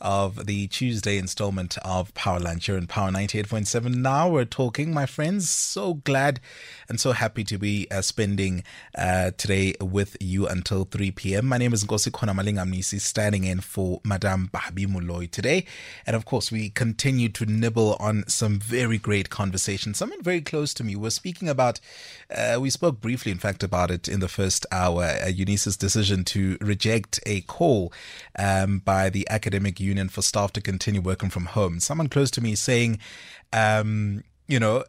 of the Tuesday installment of Power Lunch here in Power 98.7. Now we're talking, my friends. So glad and so happy to be uh, spending uh, today with you until 3 p.m. My name is Nkosi Malingamnisi, standing in for Madame Babi Muloy today. And of course, we continue to nibble on some very great conversation. Someone very close to me was speaking about, uh, we spoke briefly, in fact, about it in the first hour, uh, Unisa's decision to reject a call um, by the academic union for staff to continue working from home. Someone close to me saying, um, you know,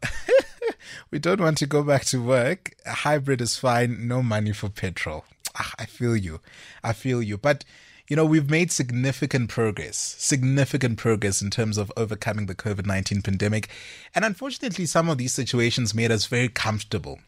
we don't want to go back to work. A hybrid is fine. No money for petrol. Ah, I feel you. I feel you. But you know, we've made significant progress, significant progress in terms of overcoming the COVID 19 pandemic. And unfortunately, some of these situations made us very comfortable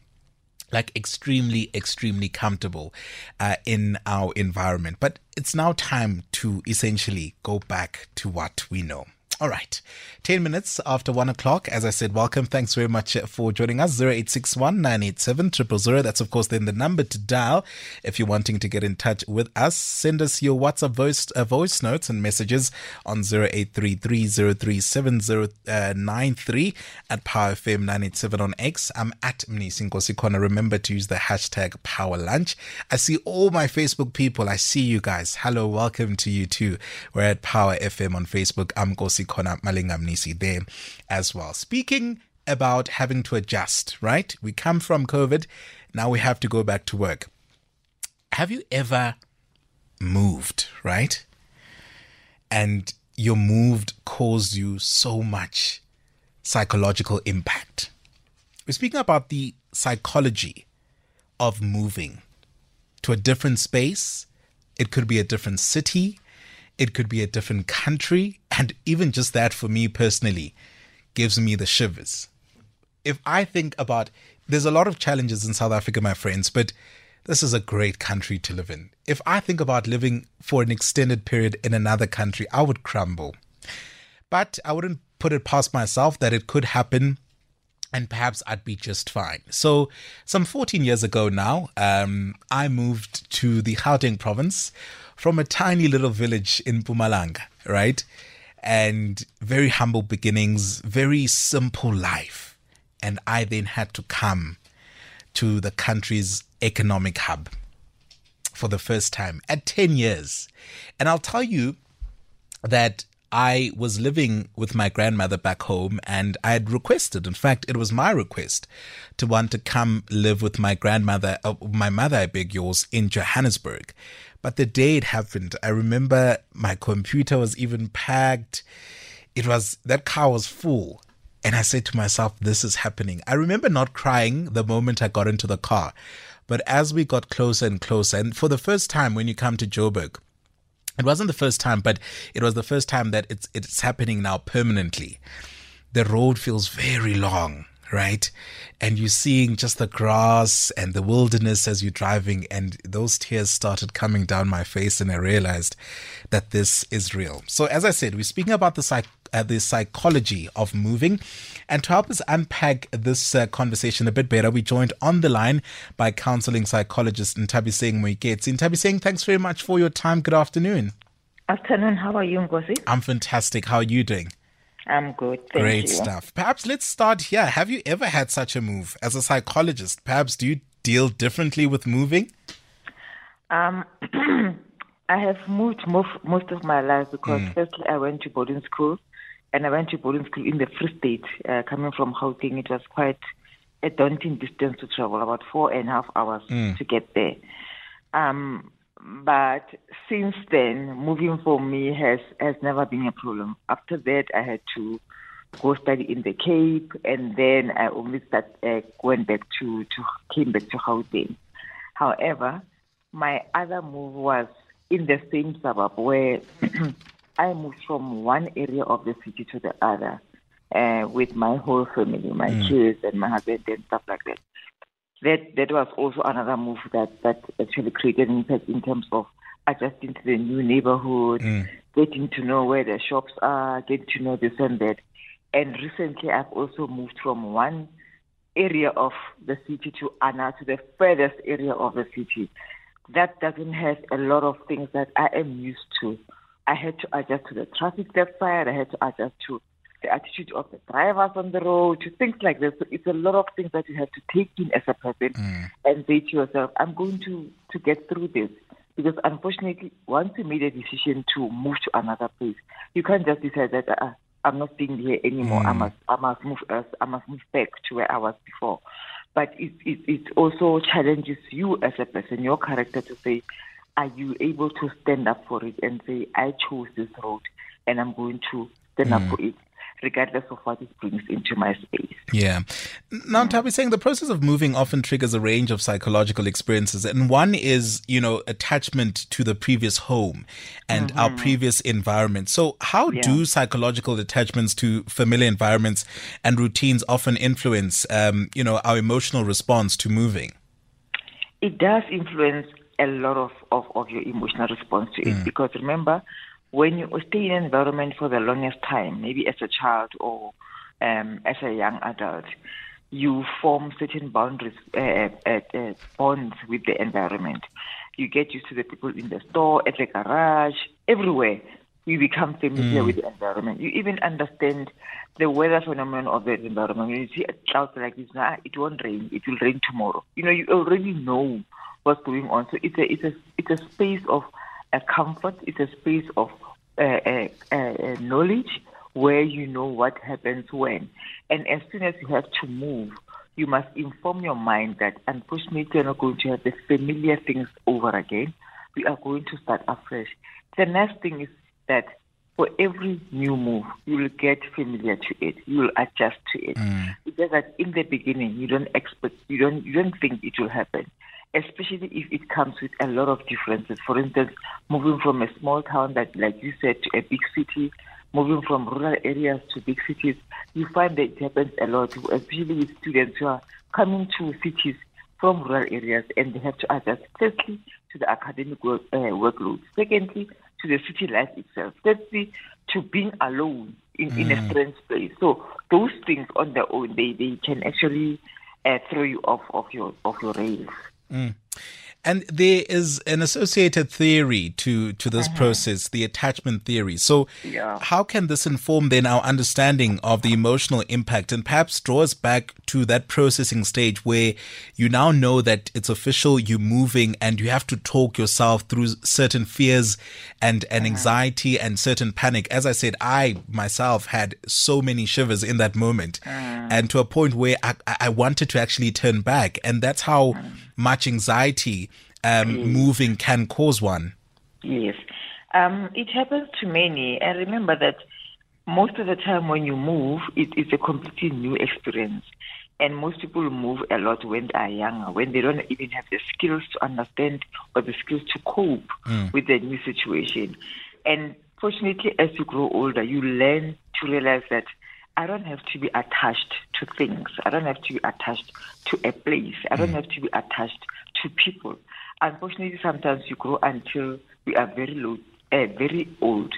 like extremely, extremely comfortable uh, in our environment. But it's now time to essentially go back to what we know. All right. 10 minutes after 1 o'clock. As I said, welcome. Thanks very much for joining us. 0861 987 000. That's, of course, then the number to dial if you're wanting to get in touch with us. Send us your WhatsApp voice, uh, voice notes and messages on 0833037093 at Power FM 987 on X. I'm at Mnisi Nkosi Remember to use the hashtag Power Lunch. I see all my Facebook people. I see you guys. Hello. Welcome to you too. We're at Power FM on Facebook. I'm Nkosi Khona Malingamnisi there as well. Speaking about having to adjust, right? We come from COVID, now we have to go back to work. Have you ever moved, right? And your moved caused you so much psychological impact. We're speaking about the psychology of moving to a different space. It could be a different city. It could be a different country. And even just that for me personally gives me the shivers. If I think about, there's a lot of challenges in South Africa, my friends, but this is a great country to live in. If I think about living for an extended period in another country, I would crumble. But I wouldn't put it past myself that it could happen and perhaps I'd be just fine. So, some 14 years ago now, um, I moved to the Gauteng province from a tiny little village in Mpumalanga, right? And very humble beginnings, very simple life. And I then had to come to the country's economic hub for the first time at 10 years. And I'll tell you that I was living with my grandmother back home and I had requested, in fact, it was my request to want to come live with my grandmother, uh, my mother, I beg yours, in Johannesburg. But the day it happened, I remember my computer was even packed. It was, that car was full. And I said to myself, this is happening. I remember not crying the moment I got into the car. But as we got closer and closer, and for the first time when you come to Joburg, it wasn't the first time, but it was the first time that it's it's happening now permanently. The road feels very long right? And you're seeing just the grass and the wilderness as you're driving, and those tears started coming down my face, and I realized that this is real. So, as I said, we're speaking about the psych- uh, the psychology of moving. And to help us unpack this uh, conversation a bit better, we joined on the line by counseling psychologist Ntabiseng Moiketsi. Ntabiseng, thanks very much for your time. Good afternoon. Afternoon. How are you, Ngozi? I'm fantastic. How are you doing? I'm good. Great you. stuff. Perhaps let's start here. Have you ever had such a move as a psychologist? Perhaps do you deal differently with moving? Um, I have moved most, most of my life because mm. firstly I went to boarding school and I went to boarding school in the Free State. Uh, coming from Gauteng, it was quite a daunting distance to travel, about four and a half hours mm. to get there. Um, but since then, moving for me has has never been a problem. After that, I had to go study in the Cape, and then I only start, uh, went back to, to came back to Gauteng. However, my other move was in the same suburb where I moved from one area of the city to the other uh, with my whole family, my mm. kids and my husband and stuff like that that that was also another move that that actually created an impact in terms of adjusting to the new neighborhood, mm. getting to know where the shops are, getting to know this and that. And recently, I've also moved from one area of the city to another, to the furthest area of the city. That doesn't have a lot of things that I am used to. I had to adjust to the traffic that side. I had to adjust to the attitude of the drivers on the road, to things like this. So it's a lot of things that you have to take in as a person and say to yourself, I'm going to, to get through this. Because unfortunately, once you made a decision to move to another place, you can't just decide that uh, I'm not staying here anymore. I must, I must move, uh, I must move back to where I was before. But it, it, it also challenges you as a person, your character, to say, are you able to stand up for it and say, I chose this road and I'm going to stand up for it, regardless of what it brings into my space. Yeah. Now, Ntabiseng the process of moving often triggers a range of psychological experiences. And one is, you know, attachment to the previous home and our previous environment. So, how do psychological attachments to familiar environments and routines often influence, um, you know, our emotional response to moving? it does influence a lot of, of, of your emotional response to it because remember when you stay in an environment for the longest time maybe as a child or um, as a young adult you form certain boundaries uh, uh, uh, bonds with the environment. You get used to the people in the store at the garage everywhere. You become familiar with the environment. You even understand the weather phenomenon of the environment. When you see a cloud like this nah, it won't rain. It will rain tomorrow. You know you already know what's going on. So it's a it's a it's a space of a comfort. It's a space of uh, uh, uh, knowledge where you know what happens when. And as soon as you have to move, you must inform your mind that unfortunately you're not going to have the familiar things over again. We are going to start afresh. The next thing is that for every new move, you will get familiar to it. You will adjust to it. Just that in the beginning, you don't expect, you don't, you don't think it will happen especially if it comes with a lot of differences. For instance, moving from a small town that, like you said, to a big city, moving from rural areas to big cities, you find that it happens a lot, especially with students who are coming to cities from rural areas and they have to adjust firstly to the academic work, uh, workload, secondly to the city life itself, thirdly to being alone in, in a strange place. So those things on their own, they, they can actually uh, throw you off of your of your rails. Mm. And there is an associated theory to, to this uh-huh. process, the attachment theory. So, Yeah. how can this inform then our understanding of the emotional impact and perhaps draw us back to that processing stage where you now know that it's official, you're moving, and you have to talk yourself through certain fears and, and uh-huh. anxiety and certain panic? As I said, I myself had so many shivers in that moment, uh. and to a point where I, I wanted to actually turn back. And that's how uh. Much anxiety um, moving can cause one. Yes. Um, it happens to many. And remember that most of the time when you move, it is a completely new experience. And most people move a lot when they are younger, when they don't even have the skills to understand or the skills to cope with the new situation. And fortunately, as you grow older, you learn to realize that I don't have to be attached to things. I don't have to be attached to a place. I don't have to be attached to people. Unfortunately, sometimes you grow until we are very low, uh, very old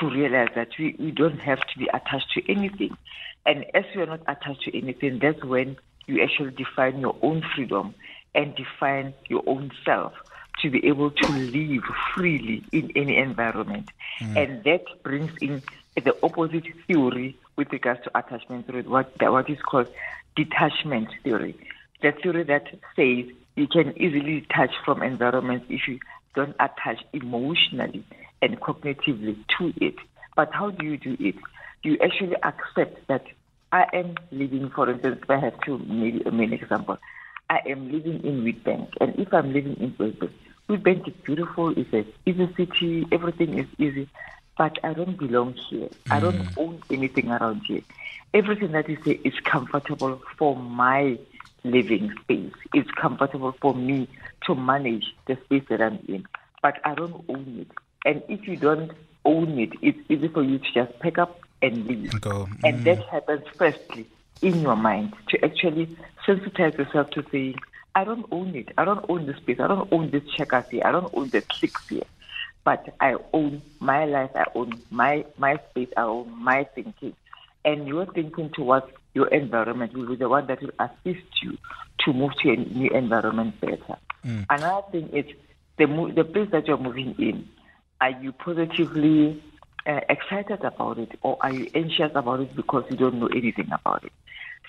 to realize that we, we don't have to be attached to anything. And as you are not attached to anything, that's when you actually define your own freedom and define your own self to be able to live freely in any environment. And that brings in the opposite theory with regards to attachment theory, what, what is called detachment theory. The theory that says you can easily detach from environments if you don't attach emotionally and cognitively to it. But how do you do it? You actually accept that I am living, for instance, if I have to a main example, I am living in Witbank, and if I'm living in Witbank, Witbank is beautiful, it's a easy city, everything is easy, but I don't belong here. I don't mm. own anything around here. Everything that is here is comfortable for my living space. It's comfortable for me to manage the space that I'm in, but I don't own it. And if you don't own it, it's easy for you to just pick up and leave. Go. And mm. that happens firstly in your mind to actually sensitize yourself to saying, I don't own it. I don't own this space. I don't own this Checkers here. I don't own the Clicks here. But I own my life, I own my my space, I own my thinking, and your thinking towards your environment will be the one that will assist you to move to a new environment better. Mm. Another thing is the the place that you're moving in. Are you positively uh, excited about it, or are you anxious about it because you don't know anything about it?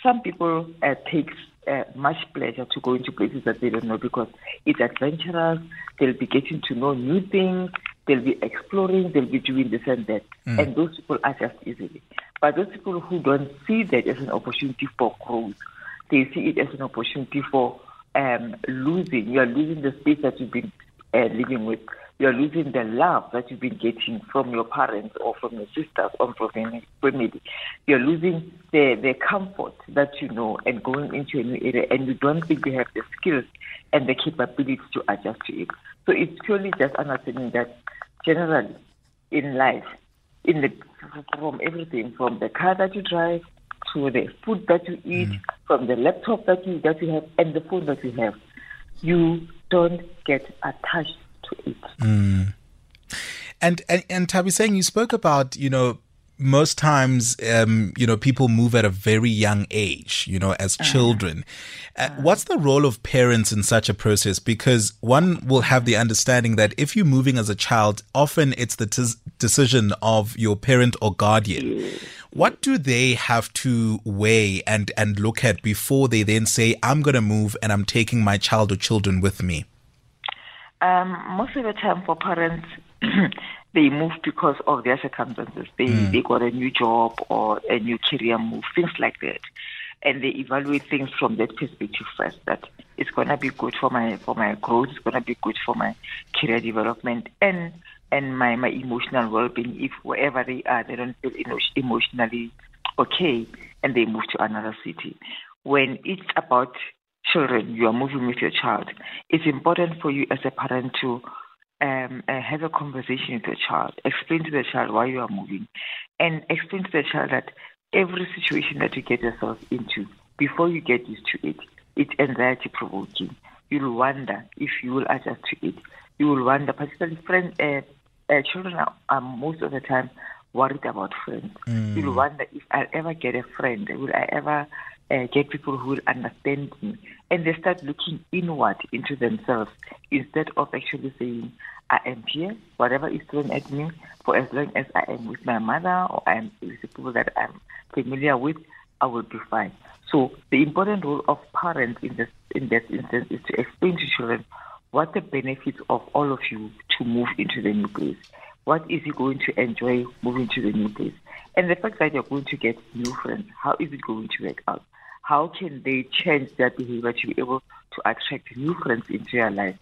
Some people uh, take uh, much pleasure to go into places that they don't know because it's adventurous. They'll be getting to know new things. They'll be exploring. They'll be doing this and that. Mm. And those people adjust easily. But those people who don't see that as an opportunity for growth, they see it as an opportunity for um, losing. You are losing the space that you've been uh, living with you're losing the love that you've been getting from your parents or from your sisters or from your family. You're losing the, the comfort that you know and going into a new area and you don't think you have the skills and the capability to adjust to it. So it's purely just understanding that generally in life, in the from everything, from the car that you drive to the food that you eat, mm. from the laptop that you that you have and the phone that you have, you don't get attached to it. Mm. And, and and Ntabiseng you spoke about you know most times um, you know people move at a very young age you know as uh-huh. children. Uh, uh, what's the role of parents in such a process? Because one will have the understanding that if you're moving as a child often it's the t- decision of your parent or guardian. What do they have to weigh and and look at before they then say i'm going to move and i'm taking my child or children with me um, most of the time for parents, they move because of their circumstances. They mm. they got a new job or a new career move, things like that, and they evaluate things from that perspective first. That it's gonna be good for my for my growth. It's gonna be good for my career development and and my my emotional well-being. If wherever they are, they don't feel emotionally okay, and they move to another city. When it's about children, you are moving with your child, it's important for you as a parent to um, uh, have a conversation with the child, explain to the child why you are moving, and explain to the child that every situation that you get yourself into, before you get used to it, it's anxiety provoking. You'll wonder if you will adjust to it. You will wonder, particularly friends, uh, uh, children are, are, most of the time worried about friends. Mm. You'll wonder if I'll ever get a friend. Will I ever uh, get people who will understand me. And they start looking inward into themselves instead of actually saying, I am here, whatever is thrown at me, for as long as I am with my mother or I am with people that I'm familiar with, I will be fine. So the important role of parents in this in that instance is to explain to children what the benefits of all of you to move into the new place. What is you going to enjoy moving to the new place? And the fact that you're going to get new friends, how is it going to work out? How can they change their behavior to be able to attract new friends into their life?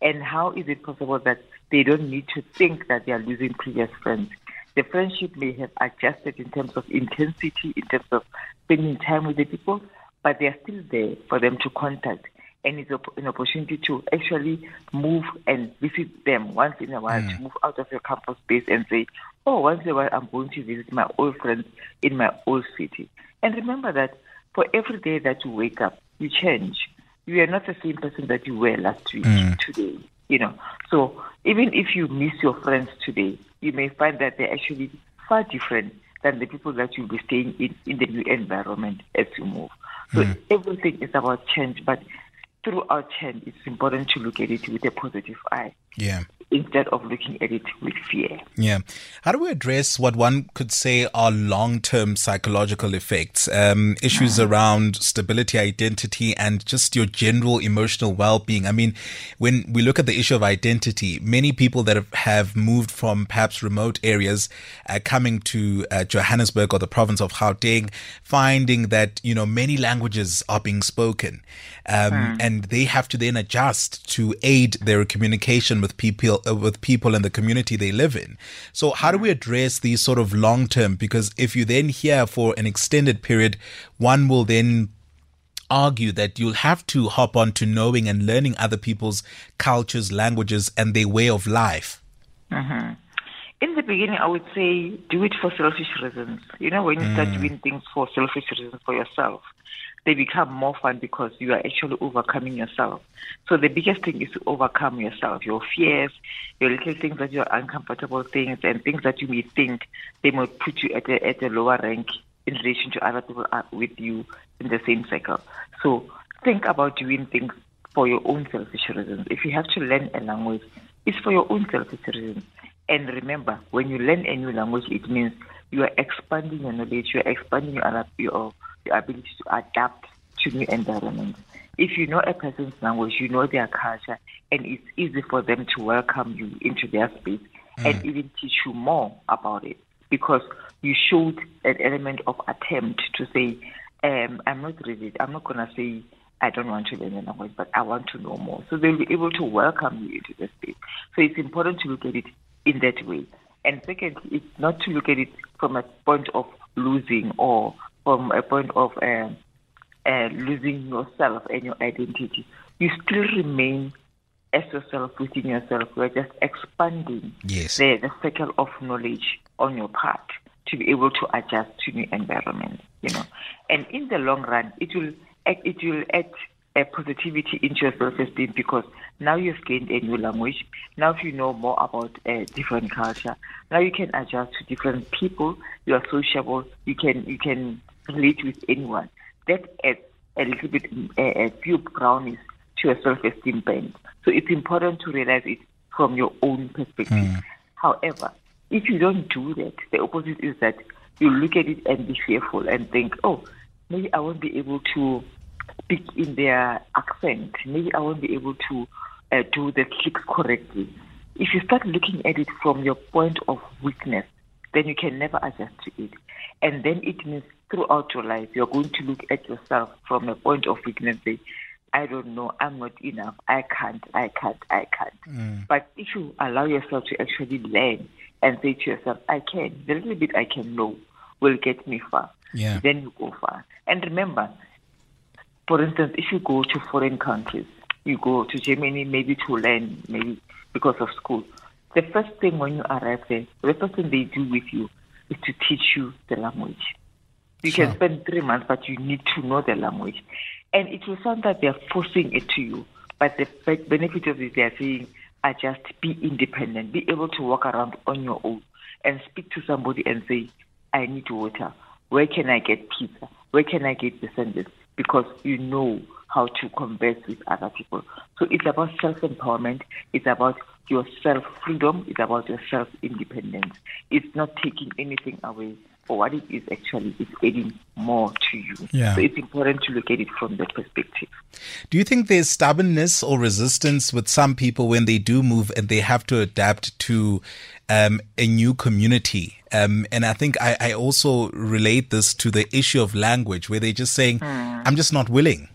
And how is it possible that they don't need to think that they are losing previous friends? The friendship may have adjusted in terms of intensity, in terms of spending time with the people, but they are still there for them to contact. And it's an opportunity to actually move and visit them once in a while, mm. to move out of your comfort space and say, oh, once in a while I'm going to visit my old friends in my old city. And remember that for every day that you wake up, you change. You are not the same person that you were last week, mm. today. You know, so even if you miss your friends today, you may find that they're actually far different than the people that you'll be staying in in the new environment as you move. So mm. everything is about change, but through our change, it's important to look at it with a positive eye. Yeah instead of looking at it with fear. Yeah. How do we address what one could say are long term psychological effects, um, issues mm. around stability, identity, and just your general emotional well being? I mean, when we look at the issue of identity, many people that have, have moved from perhaps remote areas uh, coming to uh, Johannesburg or the province of Gauteng, finding that, you know, many languages are being spoken. Um, mm. And they have to then adjust to aid their communication with people uh, with people in the community they live in. So how do we address these sort of long term? Because if you then here for an extended period, one will then argue that you'll have to hop on to knowing and learning other people's cultures, languages, and their way of life. Mm-hmm. In the beginning, I would say do it for selfish reasons. You know, when you mm. start doing things for selfish reasons for yourself, they become more fun because you are actually overcoming yourself. So the biggest thing is to overcome yourself, your fears, your little things that you're uncomfortable things, and things that you may think they might put you at a, at a lower rank in relation to other people uh, with you in the same cycle. So think about doing things for your own selfish reasons. If you have to learn a language, it's for your own selfish reasons. And remember, when you learn a new language, it means you are expanding your knowledge, you are expanding your, your, your ability to adapt to new environments. If you know a person's language, you know their culture, and it's easy for them to welcome you into their space mm. and even teach you more about it because you showed an element of attempt to say, um, I'm not ready, I'm not going to say I don't want to learn the language, but I want to know more. So they'll be able to welcome you into the space. So it's important to look at it in that way. And secondly, it's not to look at it from a point of losing or from a point of uh, uh, losing yourself and your identity. You still remain as yourself within yourself. We're just expanding yes. the, the circle of knowledge on your part to be able to adjust to new environments. You know, and in the long run, it will it will add a positivity into your self-esteem because now you've gained a new language. Now if you know more about a different culture, now you can adjust to different people. You are sociable. You can you can relate with anyone. That adds a little bit a, a few brownies to your self-esteem band. So it's important to realize it from your own perspective. Mm. However, if you don't do that, the opposite is that you look at it and be fearful and think, oh, maybe I won't be able to speak in their accent. Maybe I won't be able to uh, do the clicks correctly. If you start looking at it from your point of weakness, then you can never adjust to it. And then it means throughout your life, you're going to look at yourself from a point of weakness. Say, I don't know, I'm not enough, I can't, I can't, I can't. Mm. But if you allow yourself to actually learn and say to yourself, I can, the little bit I can know will get me far, yeah. then you go far. And remember, for instance, if you go to foreign countries, you go to Germany maybe to learn, maybe because of school. The first thing when you arrive there, the first thing they do with you is to teach you the language. You sure. can spend three months, but you need to know the language. And it will sound that they're forcing it to you, but the benefit of it, they're saying, are just be independent, be able to walk around on your own and speak to somebody and say, I need water. Where can I get pizza? Where can I get the sandwich? because you know how to converse with other people. So it's about self empowerment, it's about your self freedom, it's about your self independence. It's not taking anything away for what it is actually, it's adding more to you. Yeah. So it's important to look at it from that perspective. Do you think there's stubbornness or resistance with some people when they do move and they have to adapt to um, a new community? Um, and I think I, I, also relate this to the issue of language, where they're just saying, mm. "I'm just not willing."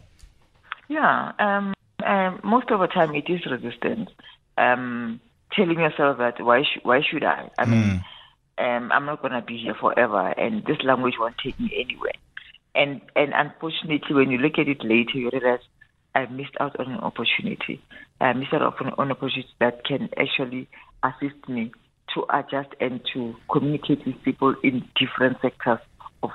Yeah, um, um, most of the time it is resistance. Um, telling yourself that why sh- why should I? I mean, mm. I'm not going to be here forever, and this language won't take me anywhere. And and unfortunately, when you look at it later, you realize I missed out on an opportunity. I missed out on an opportunity that can actually assist me to adjust and to communicate with people in different sectors of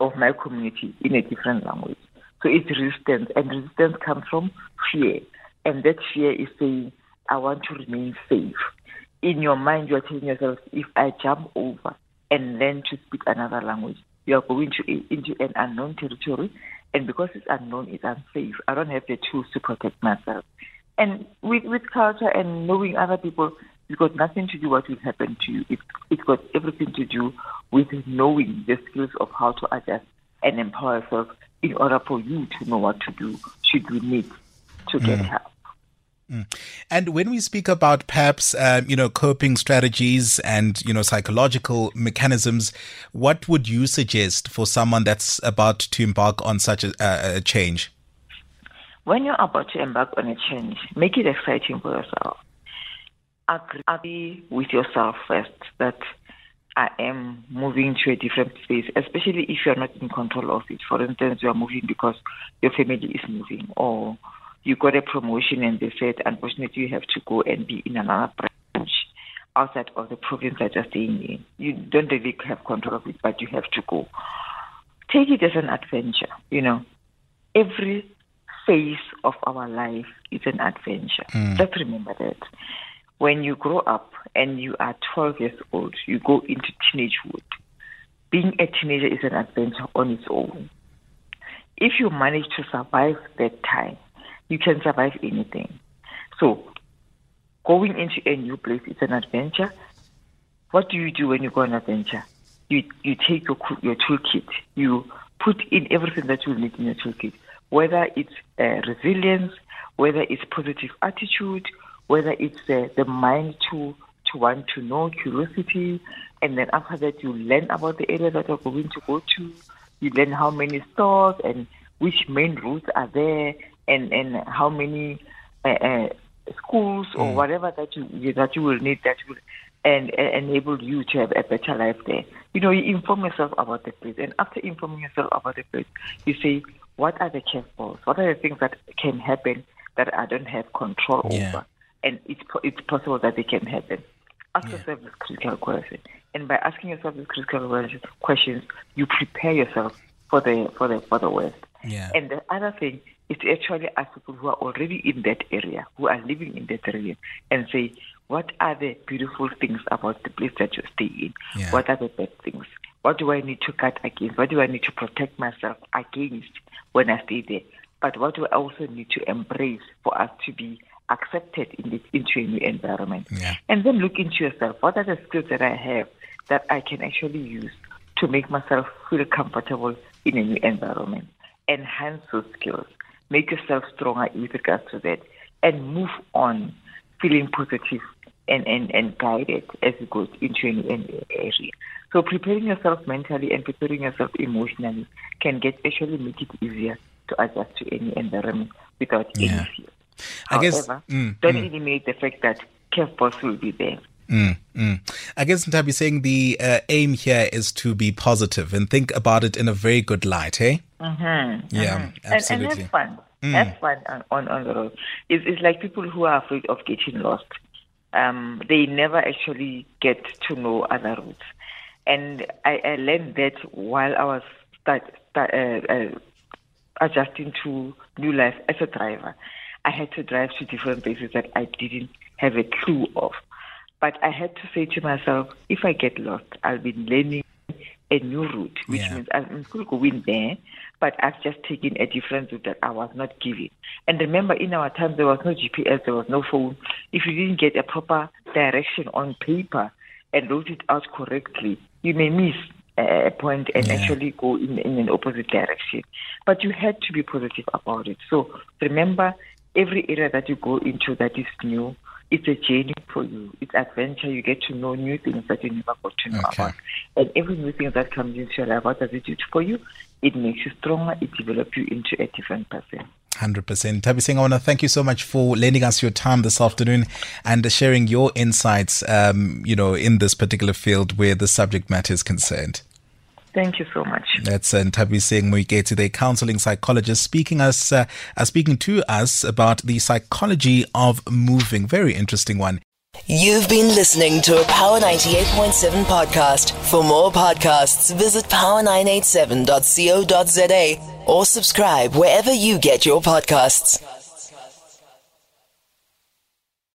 of my community in a different language. So it's resistance, and resistance comes from fear, and that fear is saying, "I want to remain safe." In your mind, you are telling yourself, "If I jump over and learn to speak another language, you are going to into an unknown territory, and because it's unknown, it's unsafe. I don't have the tools to protect myself." And with with culture and knowing other people, it's got nothing to do what will happen to you. It, it's got everything to do with knowing the skills of how to adjust and empower yourself in order for you to know what to do should you need to get mm. help. Mm. And when we speak about perhaps, um, you know, coping strategies and, you know, psychological mechanisms, what would you suggest for someone that's about to embark on such a, a change? When you're about to embark on a change, make it exciting for yourself agree with yourself first that I am moving to a different space, especially if you're not in control of it. For instance, you are moving because your family is moving, or you got a promotion and they said, unfortunately, you have to go and be in another branch outside of the province that you're staying in. You don't really have control of it, but you have to go. Take it as an adventure, you know. every phase of our life is an adventure. Hmm. Just remember that. When you grow up and you are 12 years old, you go into teenagehood. Being a teenager is an adventure on its own. If you manage to survive that time, you can survive anything. So, going into a new place is an adventure. What do you do when you go on an adventure? You you take your your toolkit. You put in everything that you need in your toolkit, whether it's uh, resilience, whether it's positive attitude, whether it's uh, the mind to to want to know, curiosity, and then after that you learn about the area that you're going to go to. You learn how many stores and which main routes are there, and and how many uh, uh, schools or whatever that you that you will need that will and uh, enable you to have a better life there. You know, you inform yourself about the place, and after informing yourself about the place, you say, what are the curveballs? What are the things that can happen that I don't have control Yeah. over? And it's po- it's possible that they can happen. Ask yourself this critical question, and by asking yourself these critical questions- questions, you prepare yourself for the for the for the worst. Yeah. And the other thing is to actually ask people who are already in that area, who are living in that area, and say, what are the beautiful things about the place that you stay in? Yeah. What are the bad things? What do I need to guard against? What do I need to protect myself against when I stay there? But what do I also need to embrace for us to be accepted in this, into a new environment? Yeah. And then look into yourself. What are the skills that I have that I can actually use to make myself feel comfortable in a new environment? Enhance those skills. Make yourself stronger with regards to that. And move on feeling positive and, and, and guided as you go into any, en- area. So preparing yourself mentally and preparing yourself emotionally can get actually make it easier to adjust to any environment without Yeah. any fear. I guess- However, mm, don't mm. eliminate the fact that curveballs will be there. Mm, mm. I guess Ntabiseng the uh, aim here is to be positive and think about it in a very good light, eh? Mm-hmm. Yeah, And, and absolutely. have fun. Have fun on, on, on the road. It's, it's like people who are afraid of getting lost. Um, they never actually get to know other routes. And I, I learned that while I was start, start, uh, uh, adjusting to new life as a driver. I had to drive to different places that I didn't have a clue of. But I had to say to myself, if I get lost, I'll be learning a new route, which Yeah. means I'm still going there, but I've just taken a different route that I was not given. And remember, in our time, there was no GPS, there was no phone. If you didn't get a proper direction on paper and wrote it out correctly, you may miss a point and Yeah. actually go in, in an opposite direction. But you had to be positive about it. So remember, every area that you go into that is new, it's a journey for you. It's adventure. You get to know new things that you never got to know Okay. about. And every new thing that comes into your life, what does it do for you? It makes you stronger. It develops you into a different person. 100%. Ntabiseng, I want to thank you so much for lending us your time this afternoon and sharing your insights, um, you know, in this particular field where the subject matter is concerned. Thank you so much. That's uh, Ntabiseng Moiketsi, the counseling psychologist, speaking us, uh, uh, speaking to us about the psychology of moving. Very interesting one. You've been listening to a Power 98.7 podcast. For more podcasts, visit power987.co.za or subscribe wherever you get your podcasts.